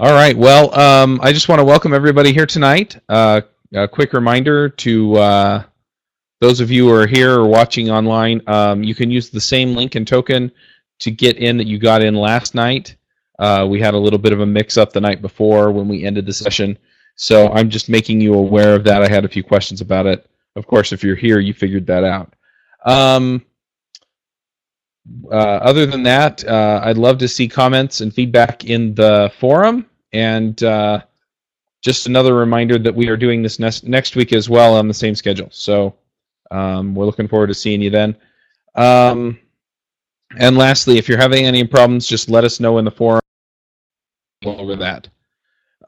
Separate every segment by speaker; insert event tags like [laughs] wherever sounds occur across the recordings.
Speaker 1: All right. Well, um, I just want to welcome everybody here tonight. Uh, a quick reminder to uh, those of you who are here or watching online, um, you can use the same link and token to get in that you got in last night. Uh, we had a little bit of a mix up the night before when we ended the session. So I'm just making you aware of that. I had a few questions about it. Of course, if you're here, you figured that out. Um, uh, other than that, uh, I'd love to see comments and feedback in the forum. And uh, just another reminder that we are doing this next, next week as well on the same schedule. So um, we're looking forward to seeing you then. Um, and lastly, if you're having any problems, just let us know in the forum over that.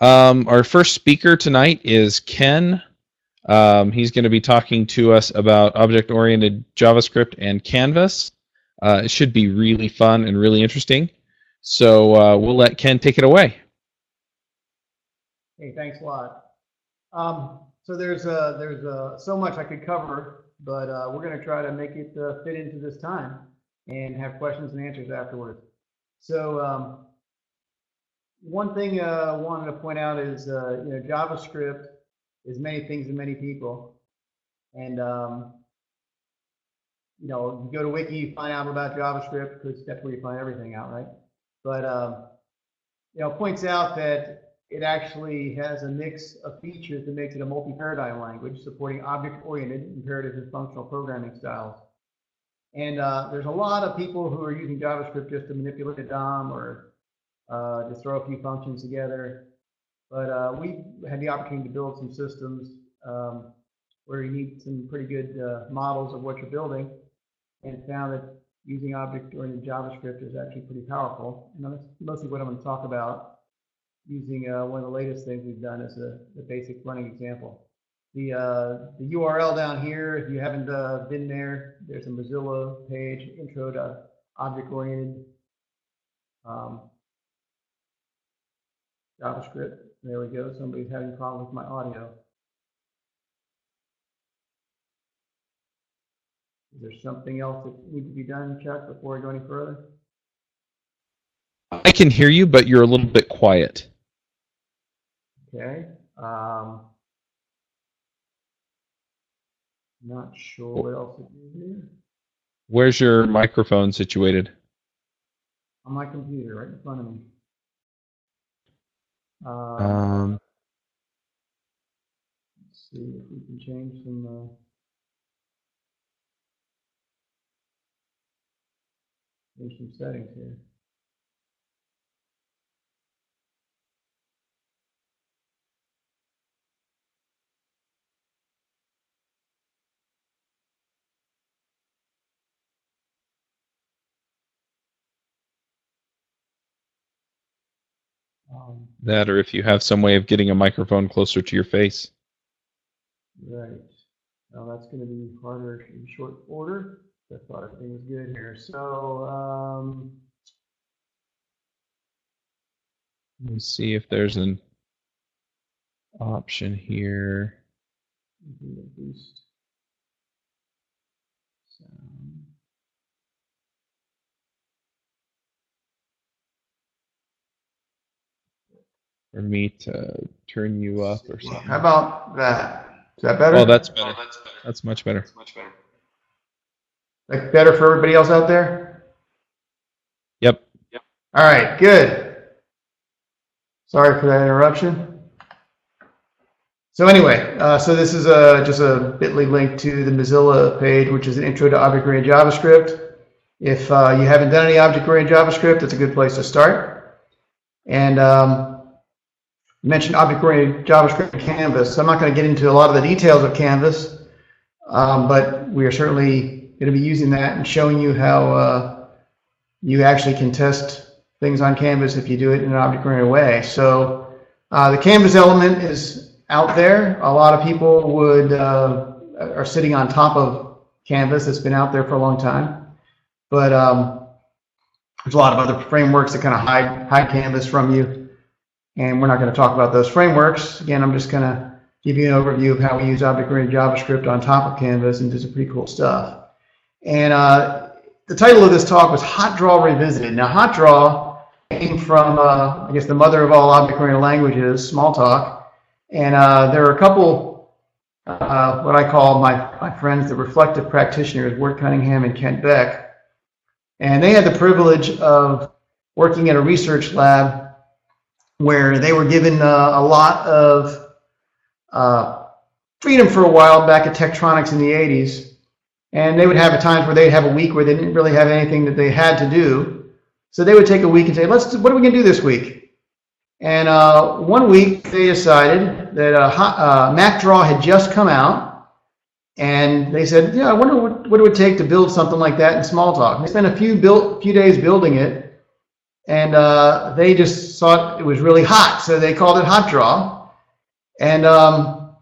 Speaker 1: Um, our first speaker tonight is Ken. Um, he's going to be talking to us about object-oriented JavaScript and Canvas. Uh, it should be really fun and really interesting. So uh, we'll let Ken take it away.
Speaker 2: Hey, thanks a lot. Um, so there's uh, there's uh, so much I could cover, but uh, we're going to try to make it uh, fit into this time and have questions and answers afterwards. So um, one thing uh, I wanted to point out is uh, you know JavaScript is many things to many people, and um, you know you go to Wiki, you find out about JavaScript because that's where you find everything out, right? But um, you know points out that it actually has a mix of features that makes it a multi-paradigm language supporting object-oriented, imperative, and functional programming styles. And uh, there's a lot of people who are using JavaScript just to manipulate a DOM or uh, just throw a few functions together. But uh, we had the opportunity to build some systems um, where you need some pretty good uh, models of what you're building and found that using object-oriented JavaScript is actually pretty powerful. And that's mostly what I'm going to talk about using uh, one of the latest things we've done as a, a basic running example. The, uh, the URL down here, if you haven't uh, been there, there's a Mozilla page, intro to object-oriented um, JavaScript. There we go. Somebody's having a problem with my audio. Is there something else that needs to be done, Chuck, before we go any further?
Speaker 1: I can hear you, but you're a little bit quiet.
Speaker 2: Okay. Um, not sure what else to do here.
Speaker 1: Where's your microphone situated?
Speaker 2: On my computer, right in front of me. Uh,
Speaker 1: Um,
Speaker 2: let's see if we can change some. Uh, there's some settings here. Um,
Speaker 1: that, or if you have some way of getting a microphone closer to your face.
Speaker 2: Right. Now that's going to be harder in short order. I thought everything was good here. So, um,
Speaker 1: Let me see if there's an option here.
Speaker 2: boost sound.
Speaker 1: For me to turn you up or something.
Speaker 2: How about that? Is that better?
Speaker 1: Oh, that's better. That's better. that's much better. That's much better.
Speaker 2: Like better for everybody else out there?
Speaker 1: Yep.
Speaker 2: All right, good. Sorry for that interruption. So anyway, uh, so this is a, just a bit.ly link to the Mozilla page, which is an intro to object-oriented JavaScript. If uh, you haven't done any object-oriented JavaScript, it's a good place to start. And um, you mentioned object-oriented JavaScript Canvas. I'm not going to get into a lot of the details of Canvas, um, but we are certainly going to be using that and showing you how uh, you actually can test things on Canvas if you do it in an object-oriented way. So uh, the Canvas element is out there. A lot of people would uh, are sitting on top of Canvas. It's been out there for a long time, but um, there's a lot of other frameworks that kind of hide hide Canvas from you, and we're not going to talk about those frameworks. Again, I'm just going to give you an overview of how we use object-oriented JavaScript on top of Canvas and do some pretty cool stuff. And uh, the title of this talk was HotDraw Revisited. Now, HotDraw came from, uh, I guess, the mother of all object-oriented languages, Smalltalk. And uh, there are a couple, uh, what I call my, my friends, the reflective practitioners, Ward Cunningham and Kent Beck. And they had the privilege of working at a research lab where they were given uh, a lot of uh, freedom for a while back at Tektronix in the 80s. And they would have times where they'd have a week where they didn't really have anything that they had to do. So they would take a week and say, "Let's. What are we going to do this week?" And uh, one week they decided that uh, uh, MacDraw had just come out, and they said, "Yeah, I wonder what, what it would take to build something like that in Smalltalk." And they spent a few build, few days building it, and uh, they just thought it was really hot, so they called it HotDraw, and um,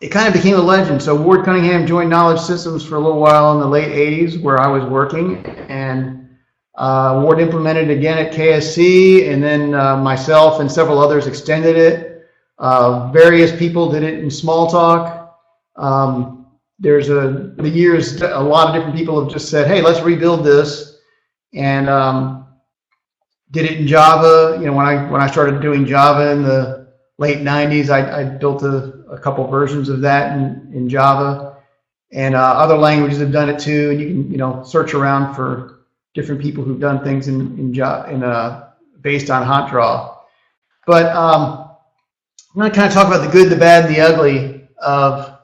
Speaker 2: it kind of became a legend. So Ward Cunningham joined Knowledge Systems for a little while in the late '80s, where I was working, and uh, Ward implemented again at KSC, and then uh, myself and several others extended it. Uh, various people did it in Smalltalk. Um, there's a the years a lot of different people have just said, "Hey, let's rebuild this," and um, did it in Java. You know, when I when I started doing Java in the late '90s, I, I built a, a couple versions of that in, in Java, and uh, other languages have done it too. And you can you know search around for different people who've done things in in, Java, in uh, based on HotDraw. But um, I'm going to kind of talk about the good, the bad, and the ugly of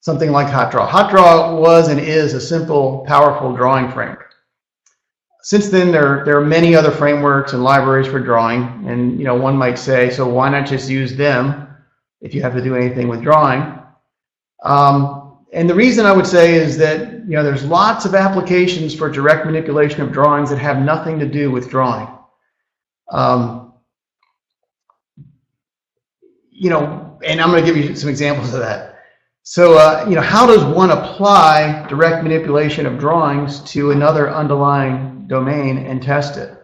Speaker 2: something like HotDraw. Hot draw was and is a simple, powerful drawing framework. Since then, there there are many other frameworks and libraries for drawing, and you know one might say, so why not just use them if you have to do anything with drawing? Um, and the reason I would say is that you know there's lots of applications for direct manipulation of drawings that have nothing to do with drawing. Um, you know, and I'm going to give you some examples of that. So, uh, you know, how does one apply direct manipulation of drawings to another underlying domain and test it?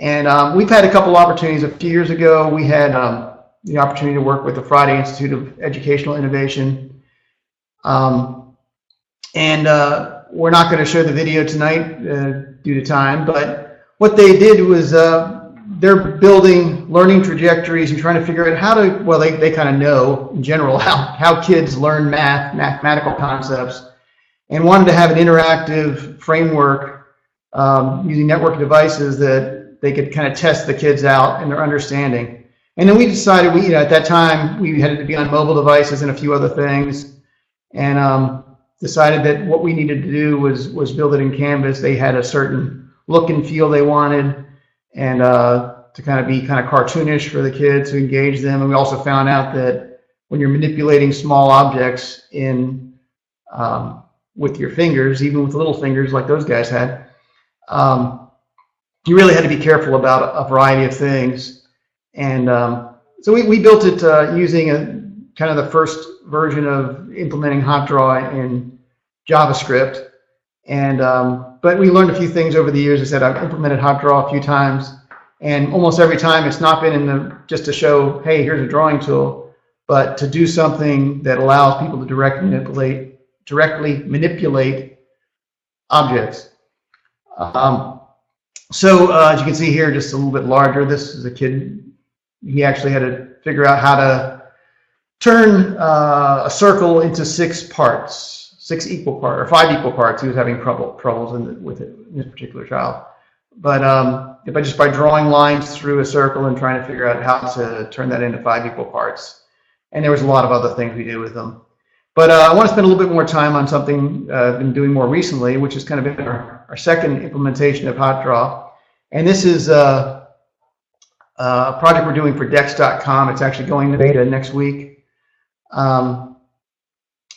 Speaker 2: And um, we've had a couple opportunities. A few years ago, we had um, the opportunity to work with the Friday Institute of Educational Innovation um, and uh, we're not going to show the video tonight uh, due to time, but what they did was uh, they're building learning trajectories and trying to figure out how to, well, they, they kind of know in general [laughs] how, how kids learn math, mathematical concepts, and wanted to have an interactive framework um, using network devices that they could kind of test the kids out and their understanding. And then we decided we, you know, at that time we had to be on mobile devices and a few other things and um, decided that what we needed to do was was build it in Canvas. They had a certain look and feel they wanted, and uh, to kind of be kind of cartoonish for the kids to engage them. And we also found out that when you're manipulating small objects in um, with your fingers, even with little fingers like those guys had, um, you really had to be careful about a variety of things. And um, so we, we built it uh, using a kind of the first version of implementing HotDraw in JavaScript. And um, but we learned a few things over the years. I said I've implemented HotDraw a few times, and almost every time it's not been in the just to show, hey, here's a drawing tool, but to do something that allows people to directly manipulate directly manipulate objects. Um, so uh, as you can see here, just a little bit larger. This is a kid. He actually had to figure out how to turn uh, a circle into six parts, six equal parts, or five equal parts. He was having trouble troubles in with it, in this particular child. But um, I just by drawing lines through a circle and trying to figure out how to turn that into five equal parts, and there was a lot of other things we did with them. But uh, I want to spend a little bit more time on something uh, I've been doing more recently, which is kind of been our, our second implementation of HotDraw. And this is uh a project we're doing for decks.com. It's actually going to beta next week. Um,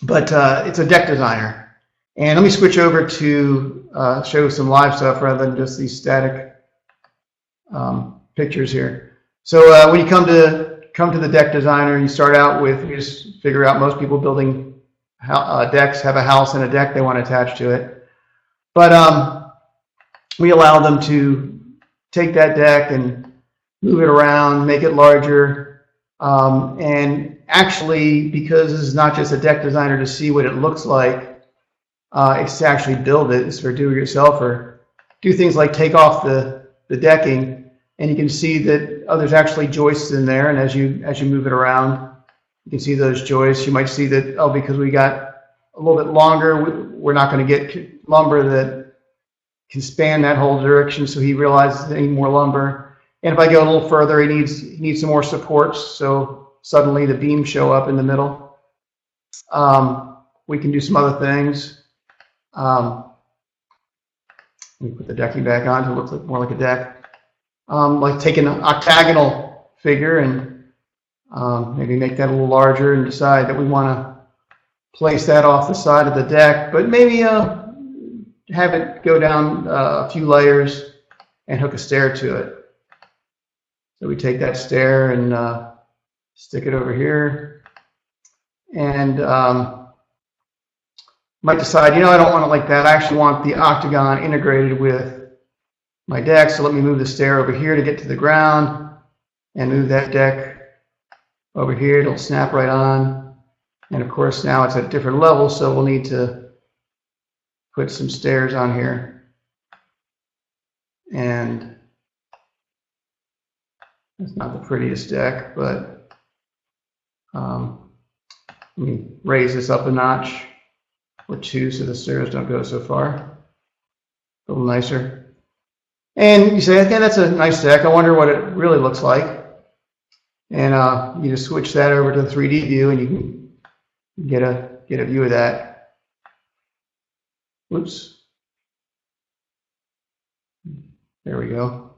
Speaker 2: but uh, it's a deck designer. And let me switch over to uh, show some live stuff rather than just these static um, pictures here. So uh, when you come to come to the deck designer, you start out with you just figure out most people building uh, decks have a house and a deck they want to attach to it. But um, we allow them to take that deck and move it around, make it larger, um, and actually, because this is not just a deck designer to see what it looks like, uh, it's to actually build it. It's for do-it-yourself or do things like take off the, the decking. And you can see that, oh, there's actually joists in there, and as you, as you move it around, you can see those joists. You might see that, oh, because we got a little bit longer, we- we're not gonna get lumber that can span that whole direction, so he realizes they need more lumber. And if I go a little further, he needs, he needs some more supports, so suddenly the beams show up in the middle. Um, we can do some other things. Um, me put the decking back on to look like, more like a deck. Um, like take an octagonal figure and um, maybe make that a little larger and decide that we want to place that off the side of the deck, but maybe uh, have it go down uh, a few layers and hook a stair to it. So we take that stair and uh, stick it over here and um, might decide, you know, I don't want it like that. I actually want the octagon integrated with my deck. So let me move the stair over here to get to the ground and move that deck over here. It'll snap right on. And of course, now it's at a different level, so we'll need to put some stairs on here. And it's not the prettiest deck, but um, let me raise this up a notch or two so the stairs don't go so far. A little nicer. And you say, okay, that's a nice deck. I wonder what it really looks like. And uh, you just switch that over to the 3D view and you can get a get a view of that. Whoops. There we go.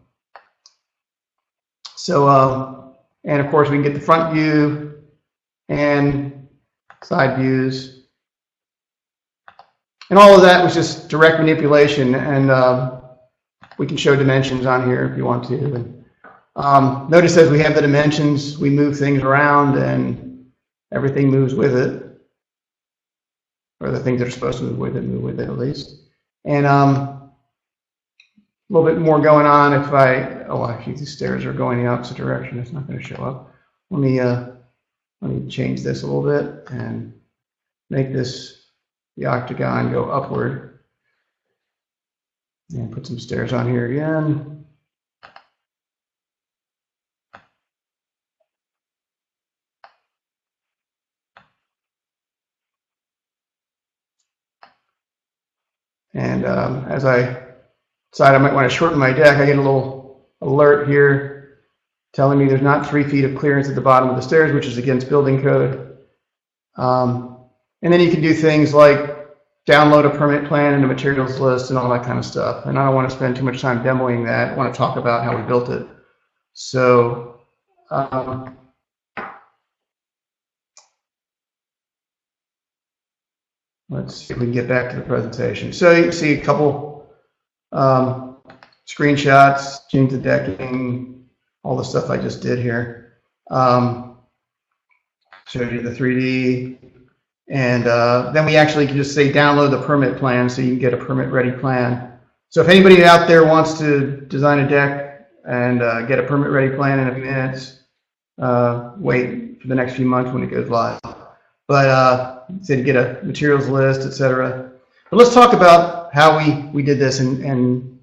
Speaker 2: So, um, and of course we can get the front view and side views. And all of that was just direct manipulation and um, we can show dimensions on here if you want to. And, um, notice as we have the dimensions, we move things around and everything moves with it. Or the things that are supposed to move with it, move with it at least. And um, a little bit more going on if I, oh, actually these stairs are going the opposite direction. It's not going to show up. Let me, uh, let me change this a little bit and make this, the octagon go upward. And put some stairs on here again. And um, as I decide I might want to shorten my deck, I get a little alert here telling me there's not three feet of clearance at the bottom of the stairs, which is against building code. Um, and then you can do things like download a permit plan and a materials list and all that kind of stuff. And I don't want to spend too much time demoing that. I want to talk about how we built it. So um, let's see if we can get back to the presentation. So you see a couple um, screenshots, change the decking, all the stuff I just did here. Um, showed you the 3D. And uh, then we actually can just say download the permit plan so you can get a permit ready plan. So if anybody out there wants to design a deck and uh, get a permit ready plan in a few minutes, uh, wait for the next few months when it goes live. But uh, to get a materials list, etc. But let's talk about how we, we did this and, and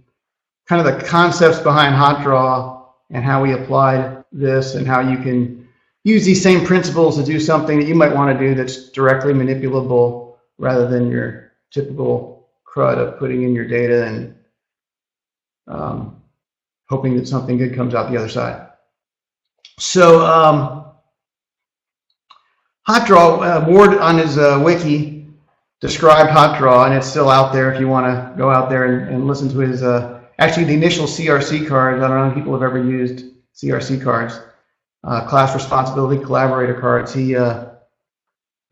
Speaker 2: kind of the concepts behind HotDraw and how we applied this and how you can use these same principles to do something that you might want to do that's directly manipulable rather than your typical crud of putting in your data and um, hoping that something good comes out the other side. So um, HotDraw, uh, Ward on his uh, wiki described HotDraw, and it's still out there if you want to go out there and, and listen to his, uh, actually the initial CRC cards, I don't know if people have ever used CRC cards uh, class responsibility collaborator cards. He uh,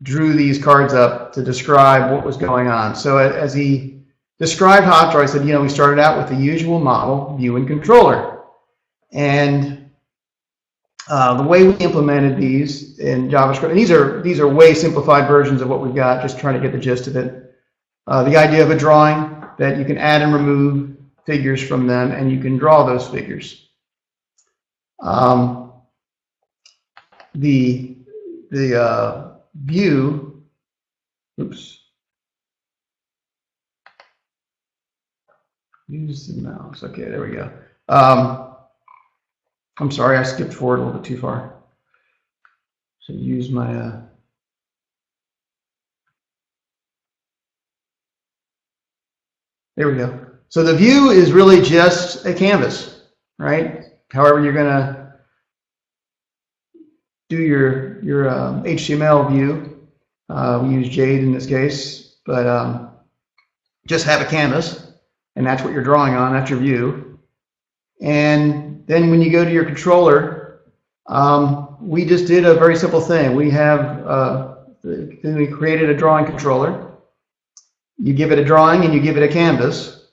Speaker 2: drew these cards up to describe what was going on. So as he described HotDraw, he said, you know, we started out with the usual model, view and controller. And uh, the way we implemented these in JavaScript, and these are, these are way simplified versions of what we've got, just trying to get the gist of it. Uh, the idea of a drawing, that you can add and remove figures from them, and you can draw those figures. Um, the the uh, view. Oops. Use the mouse. Okay, there we go. Um, I'm sorry, I skipped forward a little bit too far. So use my, uh, there we go. So the view is really just a canvas, right? However, you're gonna do your your um, HTML view. Uh, we use Jade in this case, but um, just have a canvas, and that's what you're drawing on. That's your view. And then when you go to your controller, um, we just did a very simple thing. We have uh, we created a drawing controller. You give it a drawing and you give it a canvas,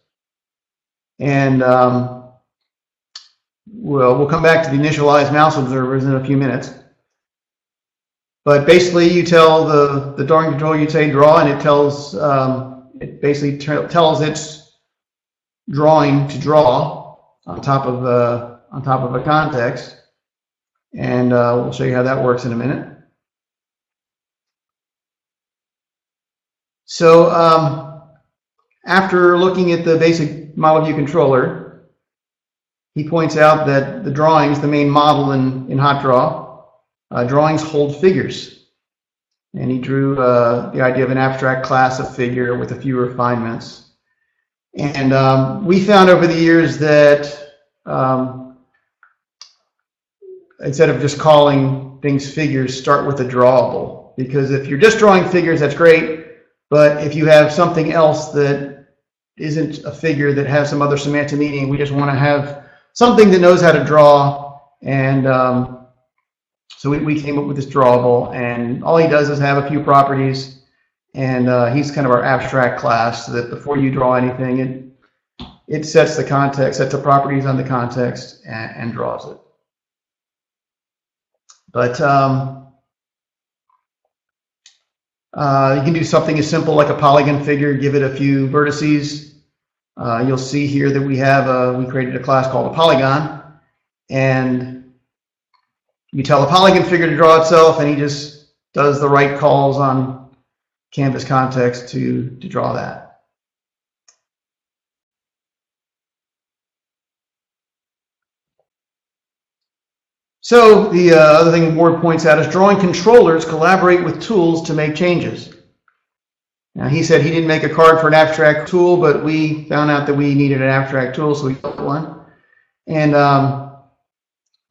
Speaker 2: and um, we'll we'll come back to the initialized mouse observers in a few minutes. But basically, you tell the, the drawing controller, you say draw, and it tells, um, it basically tells its drawing to draw on top of, uh, on top of a context. And uh, we'll show you how that works in a minute. So um, after looking at the basic model view controller, he points out that the drawings, the main model in, in HotDraw. Uh, drawings hold figures. And he drew uh, the idea of an abstract class of figure with a few refinements. And um, we found over the years that um, instead of just calling things figures, start with a drawable. Because if you're just drawing figures, that's great. But if you have something else that isn't a figure that has some other semantic meaning, we just want to have something that knows how to draw and um, so we, we came up with this drawable, and all he does is have a few properties, and uh, he's kind of our abstract class, that before you draw anything, it, it sets the context, sets the properties on the context, and, and draws it. But um, uh, you can do something as simple like a polygon figure, give it a few vertices. Uh, you'll see here that we have a, we created a class called a polygon, and you tell the polygon figure to draw itself, and he just does the right calls on canvas context to, to draw that. So the uh, other thing Ward points out is drawing controllers collaborate with tools to make changes. Now he said he didn't make a card for an abstract tool, but we found out that we needed an abstract tool, so we built one. And um,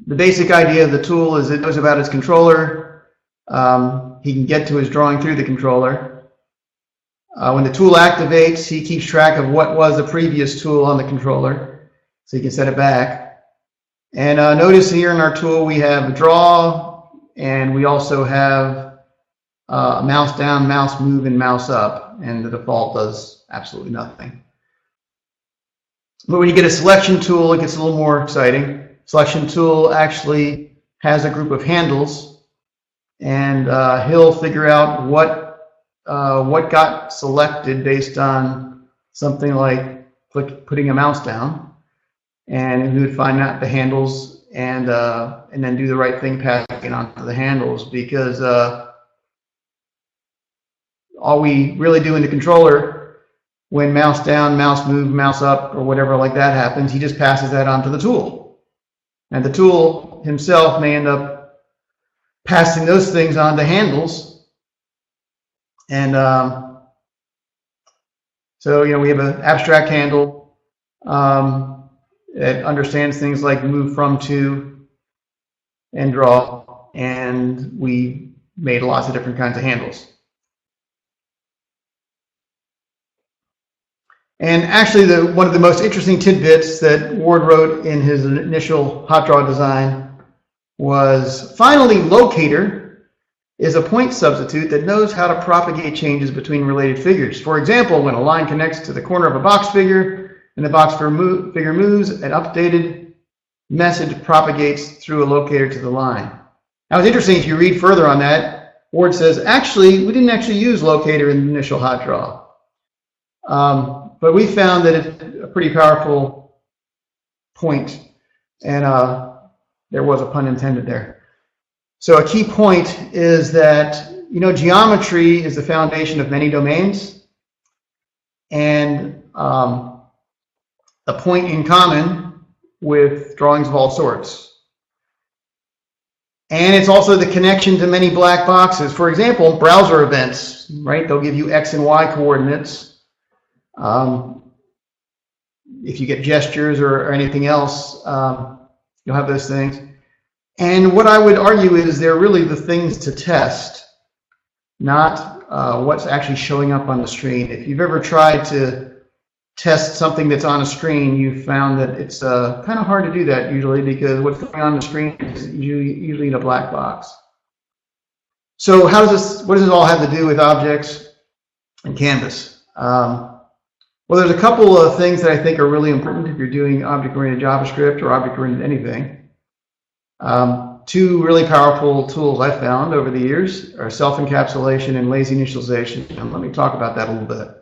Speaker 2: the basic idea of the tool is it knows about its controller. Um, he can get to his drawing through the controller. Uh, when the tool activates, he keeps track of what was the previous tool on the controller, so he can set it back. And uh, notice here in our tool we have draw, and we also have uh, mouse down, mouse move, and mouse up, and the default does absolutely nothing. But when you get a selection tool, it gets a little more exciting selection tool actually has a group of handles and uh, he'll figure out what uh, what got selected based on something like click, putting a mouse down and we would find out the handles and uh, and then do the right thing passing onto the handles because uh, all we really do in the controller when mouse down, mouse move, mouse up, or whatever like that happens, he just passes that onto the tool. And the tool himself may end up passing those things on to handles. And um, so, you know, we have an abstract handle um, that understands things like move from to and draw. And we made lots of different kinds of handles. And actually, the, one of the most interesting tidbits that Ward wrote in his initial HotDraw design was finally locator is a point substitute that knows how to propagate changes between related figures. For example, when a line connects to the corner of a box figure and the box figure moves, an updated message propagates through a locator to the line. Now, it's interesting if you read further on that, Ward says, actually, we didn't actually use locator in the initial HotDraw. Um, but we found that it's a pretty powerful point, and uh, there was a pun intended there. So a key point is that you know geometry is the foundation of many domains, and um, a point in common with drawings of all sorts. And it's also the connection to many black boxes. For example, browser events, right? They'll give you X and Y coordinates. Um, if you get gestures or, or anything else, um, you'll have those things. And what I would argue is they're really the things to test, not uh, what's actually showing up on the screen. If you've ever tried to test something that's on a screen, you've found that it's uh, kind of hard to do that usually because what's going on the screen is usually, usually in a black box. So how does this, what does this all have to do with objects and Canvas? Um, well, there's a couple of things that I think are really important if you're doing object-oriented JavaScript or object-oriented anything. Um, two really powerful tools I've found over the years are self-encapsulation and lazy initialization. And let me talk about that a little bit.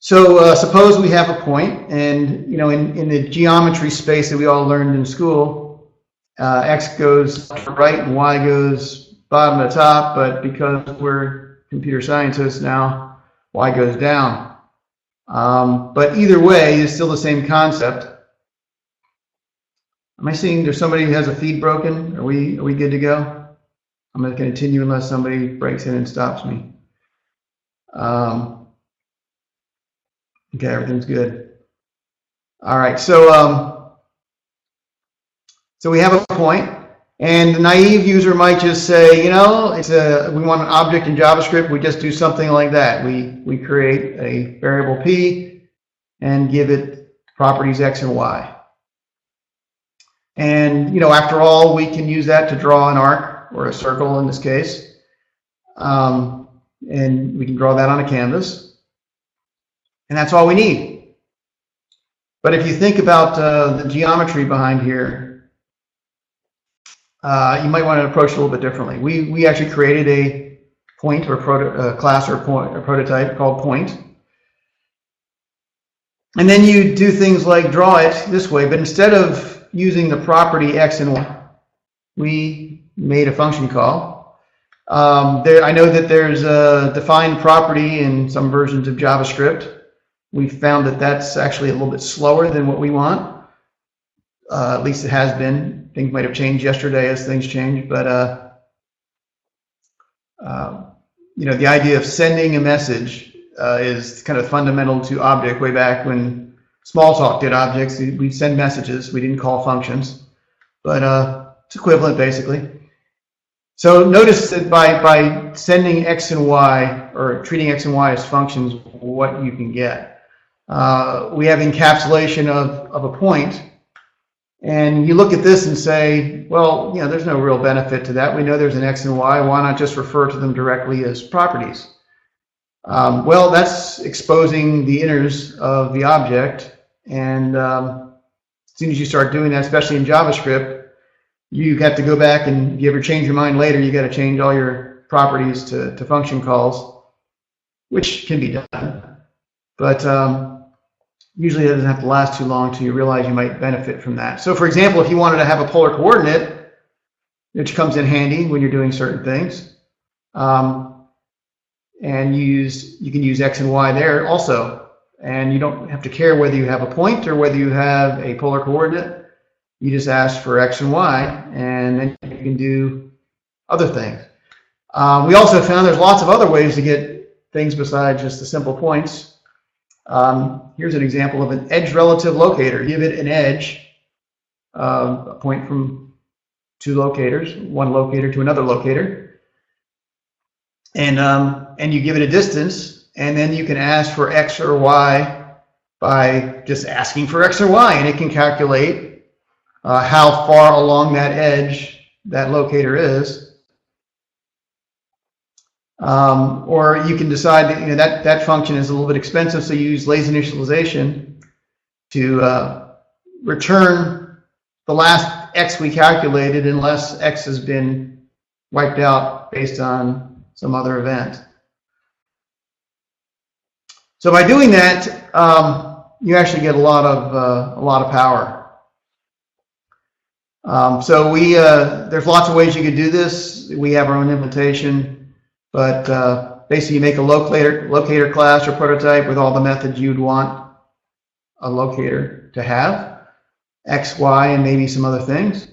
Speaker 2: So uh, suppose we have a point, and you know, in, in the geometry space that we all learned in school, uh, x goes to right and y goes bottom to top, but because we're computer scientists now, y goes down. Um, but either way, it's still the same concept. Am I seeing there's somebody who has a feed broken? Are we are we good to go? I'm going to continue unless somebody breaks in and stops me. Um, okay, everything's good. All right, so um, so we have a point, and the naive user might just say, you know, it's a we want an object in JavaScript. We just do something like that. We we create a variable p and give it properties x and y. And, you know, after all, we can use that to draw an arc or a circle in this case. Um, and we can draw that on a canvas. And that's all we need. But if you think about uh, the geometry behind here, uh, you might want to approach it a little bit differently. We, we actually created a point or proto, uh, class or, point, or prototype called point. And then you do things like draw it this way, but instead of using the property x and y, we made a function call. Um, there, I know that there's a defined property in some versions of JavaScript. We found that that's actually a little bit slower than what we want. Uh, at least it has been. Things might have changed yesterday as things change, but uh, uh, you know, the idea of sending a message uh, is kind of fundamental to object way back when Smalltalk did objects. We send messages. We didn't call functions, but uh, it's equivalent basically. So notice that by, by sending x and y, or treating x and y as functions, what you can get. Uh, we have encapsulation of, of a point, and you look at this and say, well, you know, there's no real benefit to that. We know there's an x and y. Why not just refer to them directly as properties? Um, well, that's exposing the inners of the object and um, as soon as you start doing that, especially in JavaScript, you have to go back and if you ever change your mind later, you got to change all your properties to, to function calls, which can be done. But um, usually it doesn't have to last too long until you realize you might benefit from that. So for example, if you wanted to have a polar coordinate, which comes in handy when you're doing certain things, um, and use you can use x and y there also and you don't have to care whether you have a point or whether you have a polar coordinate. You just ask for x and y, and then you can do other things. Um, we also found there's lots of other ways to get things besides just the simple points. Um, here's an example of an edge relative locator. Give it an edge, uh, a point from two locators, one locator to another locator, and um, and you give it a distance and then you can ask for X or Y by just asking for X or Y, and it can calculate uh, how far along that edge that locator is. Um, or you can decide that, you know, that that function is a little bit expensive, so you use lazy initialization to uh, return the last x we calculated unless x has been wiped out based on some other event. So by doing that, um, you actually get a lot of uh, a lot of power. Um, so we uh, there's lots of ways you could do this. We have our own implementation, but uh, basically you make a locator locator class or prototype with all the methods you'd want a locator to have, x, y, and maybe some other things.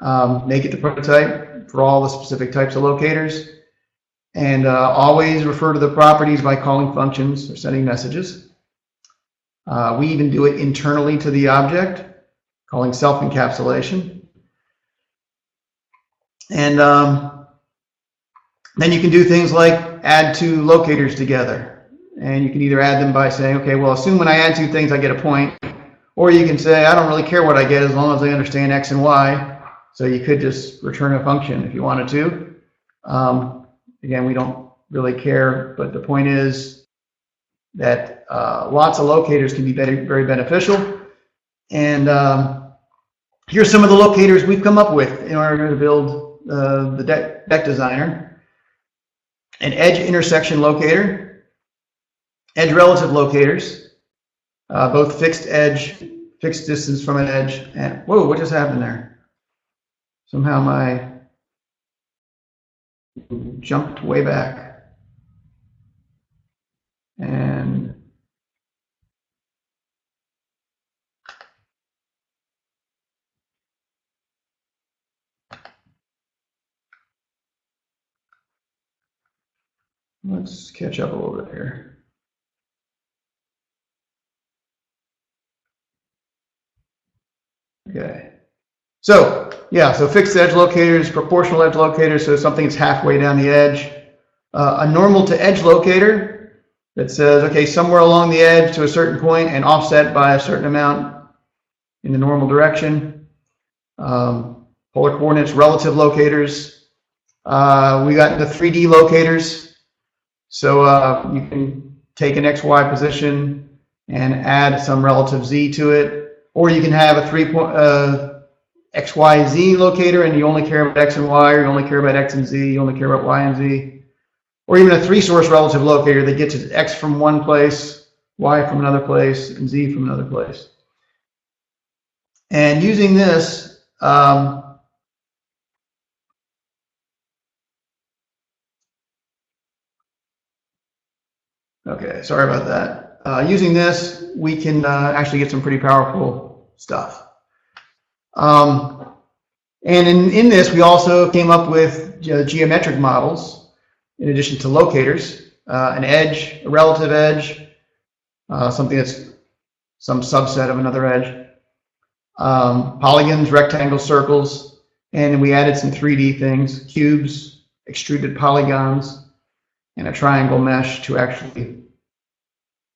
Speaker 2: um, make it the prototype for all the specific types of locators. And uh, always refer to the properties by calling functions or sending messages. Uh, we even do it internally to the object, calling self-encapsulation. And um, then you can do things like add two locators together. And you can either add them by saying, okay, well, assume when I add two things, I get a point. Or you can say, I don't really care what I get as long as I understand X and Y. So you could just return a function if you wanted to. Um, again, we don't really care, but the point is that uh, lots of locators can be very, very beneficial. And um, here's some of the locators we've come up with in order to build uh, the deck, deck designer. An edge intersection locator, edge relative locators, uh, both fixed edge, fixed distance from an edge, and whoa, what just happened there? Somehow my jumped way back. And let's catch up a little bit here. Okay. So, yeah, so fixed edge locators, proportional edge locators, so something that's halfway down the edge. Uh, a normal to edge locator that says, okay, somewhere along the edge to a certain point and offset by a certain amount in the normal direction. Um, polar coordinates, relative locators. Uh, we got the 3D locators. So uh, you can take an XY position and add some relative Z to it. Or you can have a three point, uh, X, Y, Z locator and you only care about X and Y, or you only care about X and Z, you only care about Y and Z. Or even a three source relative locator that gets X from one place, Y from another place, and Z from another place. And using this, um, okay, sorry about that. Uh, using this, we can uh, actually get some pretty powerful stuff. Um, and in, in this, we also came up with ge geometric models in addition to locators, uh, an edge, a relative edge, uh, something that's some subset of another edge, um, polygons, rectangles, circles, and we added some 3D things, cubes, extruded polygons, and a triangle mesh to actually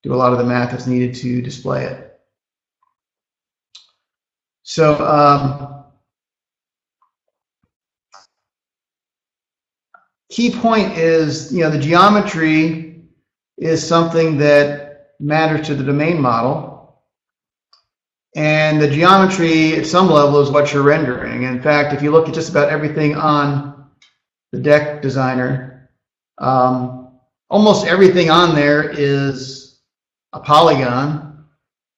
Speaker 2: do a lot of the math that's needed to display it. So um, key point is, you know, the geometry is something that matters to the domain model. And the geometry at some level is what you're rendering. In fact, if you look at just about everything on the deck designer, um, almost everything on there is a polygon.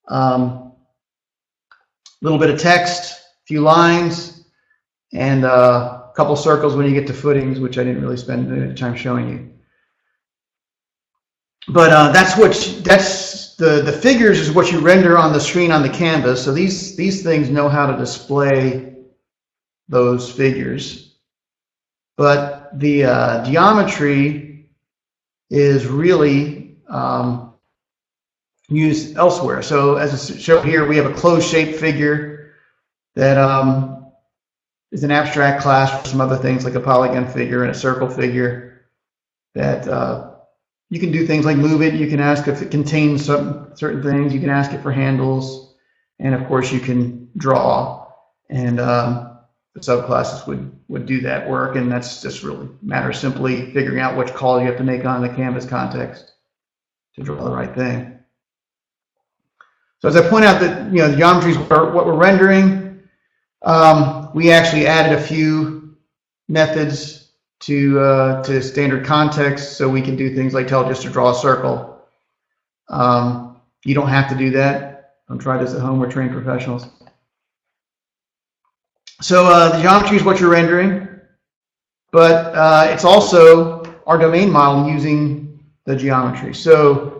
Speaker 2: Um, little bit of text, a few lines, and uh, a couple circles when you get to footings, which I didn't really spend any time showing you. But uh, that's what that's the the figures is what you render on the screen on the canvas. So these these things know how to display those figures. But the uh, geometry is really um, used elsewhere. So as shown here, we have a closed shape figure that um, is an abstract class for some other things like a polygon figure and a circle figure that uh, you can do things like move it. You can ask if it contains some certain things. You can ask it for handles. And of course, you can draw. And um, the subclasses would, would do that work. And that's just really matter simply figuring out which call you have to make on the canvas context to draw the right thing. So as I point out that, you know, the geometries are what we're rendering, um, we actually added a few methods to, uh, to standard context so we can do things like tell just to draw a circle. Um, you don't have to do that. Don't try this at home. We're trained professionals. So uh, the geometry is what you're rendering, but uh, it's also our domain model using the geometry. So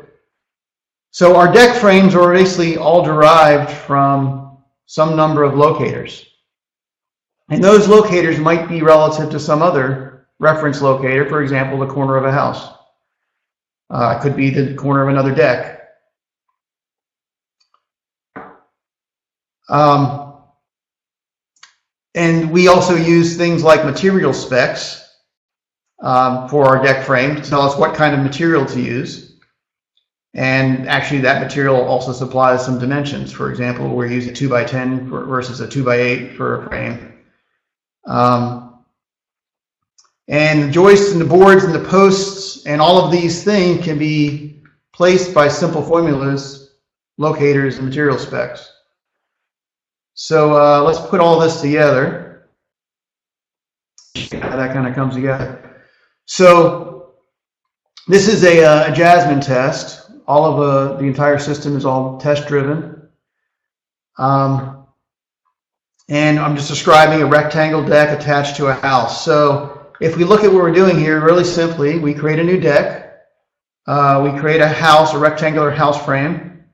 Speaker 2: so our deck frames are basically all derived from some number of locators. And those locators might be relative to some other reference locator, for example, the corner of a house. Uh, could be the corner of another deck. Um, and we also use things like material specs um, for our deck frame to tell us what kind of material to use. And actually, that material also supplies some dimensions. For example, we're using 2 by 10 for, versus a 2 by 8 for a frame. Um, and the joists and the boards and the posts and all of these things can be placed by simple formulas, locators, and material specs. So uh, let's put all this together. How that kind of comes together. So this is a, uh, a Jasmine test. All of uh, the entire system is all test driven. Um, and I'm just describing a rectangle deck attached to a house. So if we look at what we're doing here, really simply, we create a new deck. Uh, we create a house, a rectangular house frame.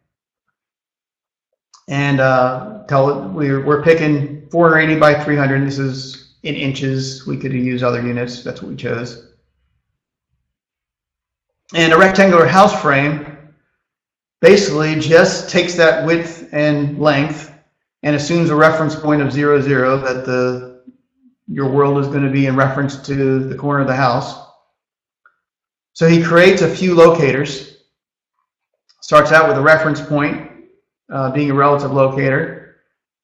Speaker 2: And uh, tell it we're, we're picking 480 by 300. This is in inches. We could use other units. That's what we chose. And a rectangular house frame basically just takes that width and length and assumes a reference point of 0, 0 that the your world is going to be in reference to the corner of the house. So he creates a few locators. Starts out with a reference point, uh, being a relative locator.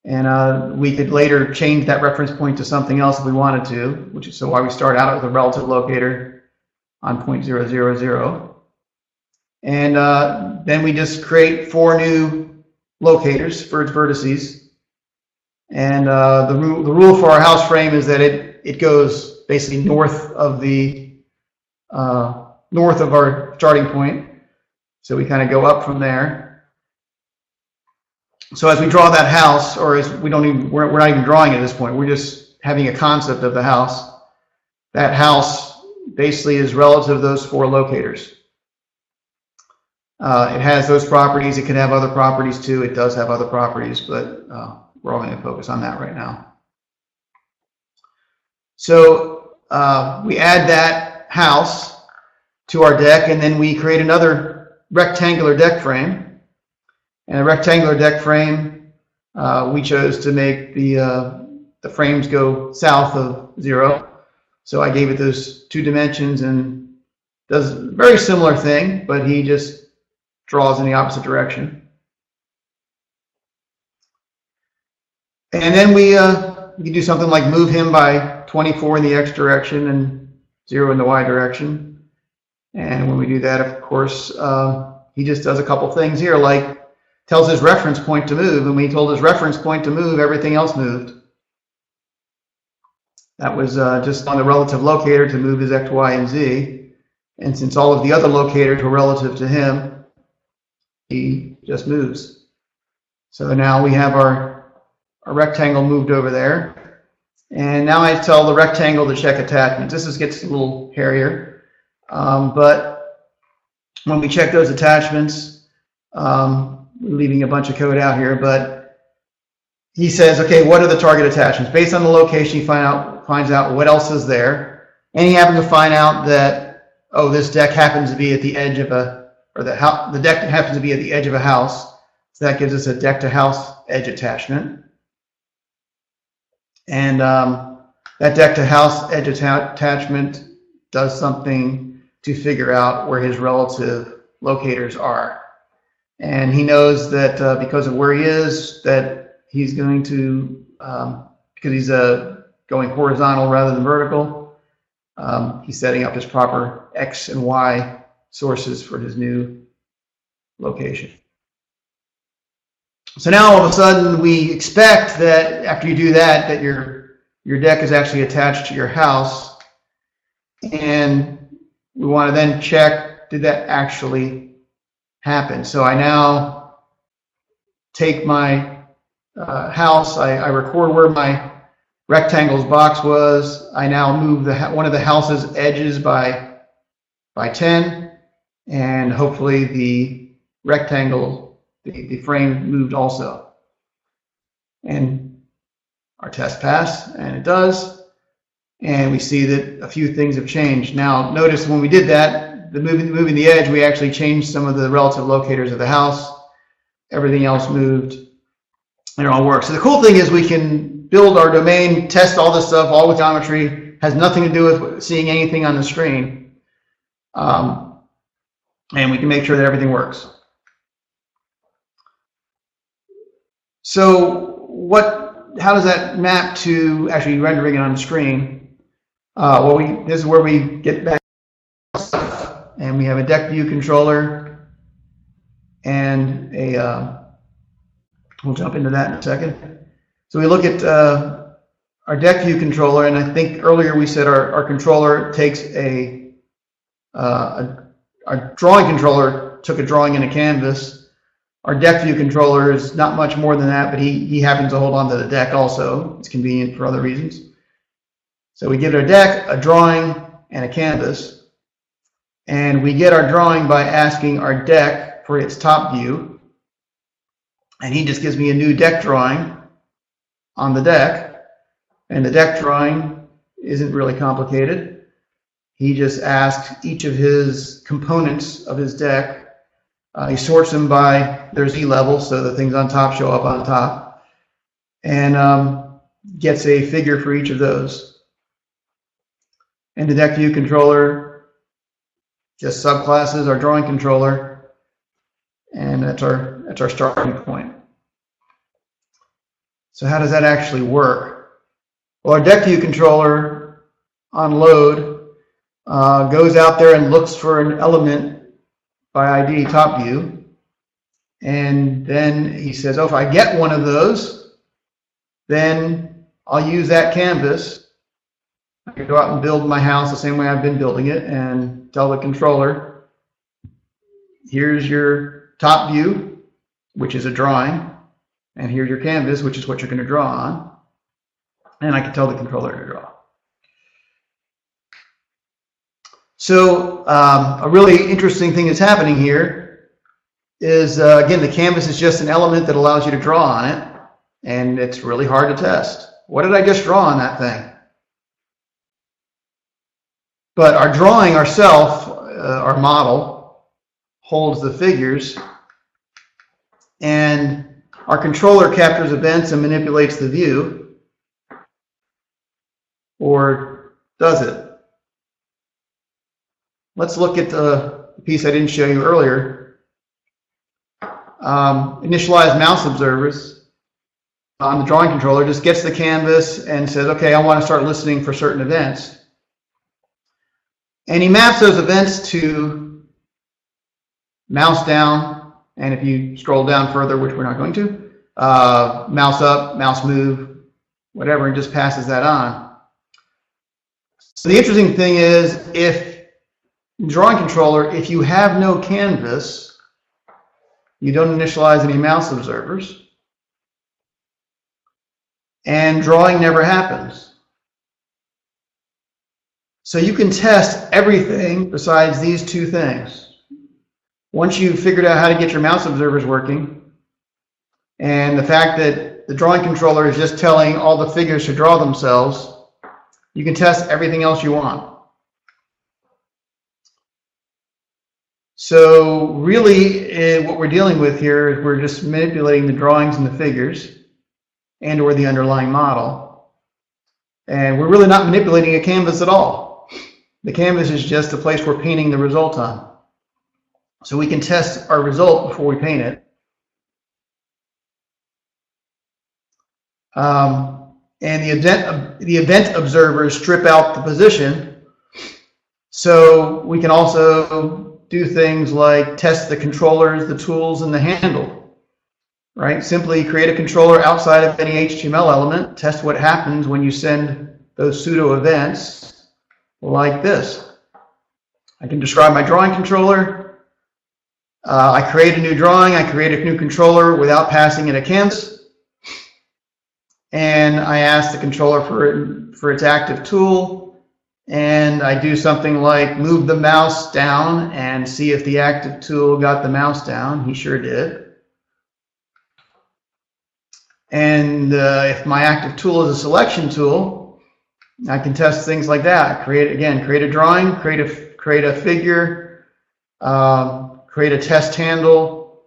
Speaker 2: And uh, we could later change that reference point to something else if we wanted to, which is so why we start out with a relative locator on point zero zero zero. And uh, then we just create four new locators for its vertices. And uh, the, ru the rule for our house frame is that it, it goes basically north of the uh, north of our starting point. So we kind of go up from there. So as we draw that house, or as we don't even, we're, we're not even drawing at this point, we're just having a concept of the house. That house basically is relative to those four locators. Uh, it has those properties. It can have other properties too. It does have other properties, but uh, we're only going to focus on that right now. So uh, we add that house to our deck, and then we create another rectangular deck frame. And a rectangular deck frame, uh, we chose to make the, uh, the frames go south of zero. So I gave it those two dimensions and does a very similar thing, but he just draws in the opposite direction. And then we, uh, do something like move him by 24 in the x direction and 0 in the y direction. And when we do that, of course, uh, he just does a couple things here, like tells his reference point to move, and when he told his reference point to move, everything else moved. That was uh, just on the relative locator to move his x, y, and z. And since all of the other locators were relative to him, he just moves. So now we have our, our rectangle moved over there. And now I tell the rectangle to check attachments. This is, gets a little hairier. Um, but when we check those attachments, um, leaving a bunch of code out here, but he says, okay, what are the target attachments? Based on the location, he find out, finds out what else is there. And he happens to find out that, oh, this deck happens to be at the edge of a, or the, house, the deck happens to be at the edge of a house. So that gives us a deck to house edge attachment. And um, that deck to house edge atta attachment does something to figure out where his relative locators are and he knows that uh, because of where he is, that he's going to um, because he's uh, going horizontal rather than vertical. Um, he's setting up his proper x and y sources for his new location. So now all of a sudden we expect that after you do that, that your your deck is actually attached to your house, and we want to then check did that actually happen. So I now take my uh, house, I, I, record where my rectangle's box was. I now move the one of the house's edges by by 10, and hopefully the rectangle, the, the frame moved also. And our test pass, and it does. And we see that a few things have changed. Now, notice when we did that, the moving, moving the edge, we actually changed some of the relative locators of the house. Everything else moved, and it all works. So the cool thing is we can build our domain, test all this stuff, all with geometry, has nothing to do with seeing anything on the screen. Um, and we can make sure that everything works. So what, how does that map to actually rendering it on screen? Uh, well, we, this is where we get back and we have a deck view controller and a, uh, we'll jump into that in a second. So we look at uh, our deck view controller, and I think earlier we said our, our controller takes a, uh, a, our drawing controller took a drawing in a canvas our deck view controller is not much more than that, but he, he happens to hold on to the deck also. It's convenient for other reasons. So we get our deck, a drawing, and a canvas. And we get our drawing by asking our deck for its top view. And he just gives me a new deck drawing on the deck. And the deck drawing isn't really complicated. He just asks each of his components of his deck uh, he sorts them by their Z level, so the things on top show up on top, and um, gets a figure for each of those. And the deck view controller, just subclasses our drawing controller, and that's our that's our starting point. So how does that actually work? Well, our deck view controller on load uh, goes out there and looks for an element by ID top view. And then he says, oh, if I get one of those, then I'll use that canvas. I can go out and build my house the same way I've been building it and tell the controller, here's your top view, which is a drawing, and here's your canvas, which is what you're going to draw on. And I can tell the controller to draw. So um, a really interesting thing that's happening here is, uh, again, the canvas is just an element that allows you to draw on it, and it's really hard to test. What did I just draw on that thing? But our drawing ourself, uh, our model, holds the figures, and our controller captures events and manipulates the view, or does it? Let's look at the piece I didn't show you earlier. Um, initialize mouse observers on the drawing controller just gets the canvas and says, okay, I want to start listening for certain events. And he maps those events to mouse down, and if you scroll down further, which we're not going to, uh, mouse up, mouse move, whatever, and just passes that on. So the interesting thing is if drawing controller, if you have no canvas, you don't initialize any mouse observers, and drawing never happens. So you can test everything besides these two things. Once you've figured out how to get your mouse observers working, and the fact that the drawing controller is just telling all the figures to draw themselves, you can test everything else you want. So really uh, what we're dealing with here is we're just manipulating the drawings and the figures and or the underlying model. And we're really not manipulating a canvas at all. The canvas is just a place we're painting the result on. So we can test our result before we paint it. Um, and the event, the event observers strip out the position. So we can also do things like test the controllers, the tools, and the handle, right? Simply create a controller outside of any HTML element, test what happens when you send those pseudo events like this. I can describe my drawing controller. Uh, I create a new drawing, I create a new controller without passing it a canvas. And I ask the controller for, for its active tool and I do something like move the mouse down and see if the active tool got the mouse down. He sure did. And uh, if my active tool is a selection tool, I can test things like that. Create again, create a drawing, create a create a figure, um, create a test handle,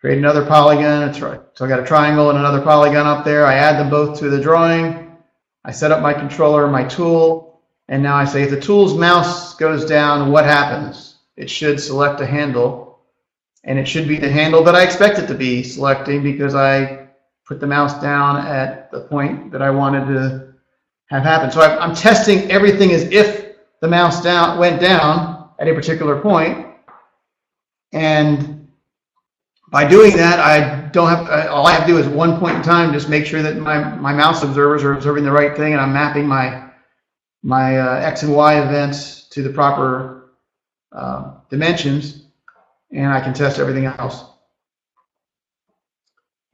Speaker 2: create another polygon. It's right. So I got a triangle and another polygon up there. I add them both to the drawing. I set up my controller, my tool, and now I say if the tool's mouse goes down, what happens? It should select a handle, and it should be the handle that I expect it to be selecting because I put the mouse down at the point that I wanted to have happen. So I'm testing everything as if the mouse down went down at a particular point, and by doing that, I don't have all I have to do is one point in time just make sure that my my mouse observers are observing the right thing, and I'm mapping my my uh, x and y events to the proper uh, dimensions, and I can test everything else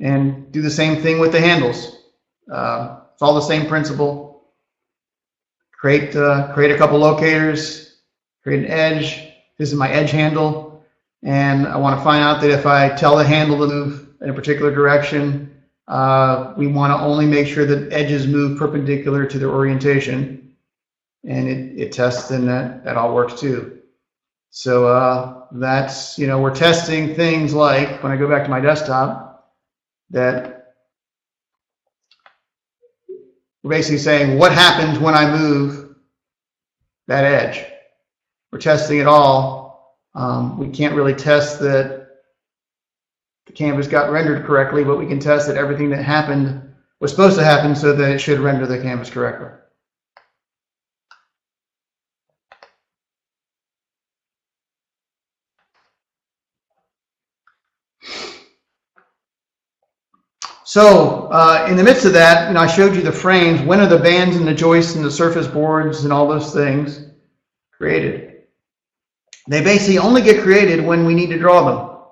Speaker 2: and do the same thing with the handles. Uh, it's all the same principle. Create, uh, create a couple locators, create an edge. This is my edge handle. And I want to find out that if I tell the handle to move in a particular direction, uh, we want to only make sure that edges move perpendicular to their orientation. And it, it tests and that, that all works too. So uh, that's, you know, we're testing things like, when I go back to my desktop, that we're basically saying what happens when I move that edge. We're testing it all. Um, we can't really test that the canvas got rendered correctly, but we can test that everything that happened was supposed to happen so that it should render the canvas correctly. So uh, in the midst of that, you know, I showed you the frames. When are the bands and the joists and the surface boards and all those things created? They basically only get created when we need to draw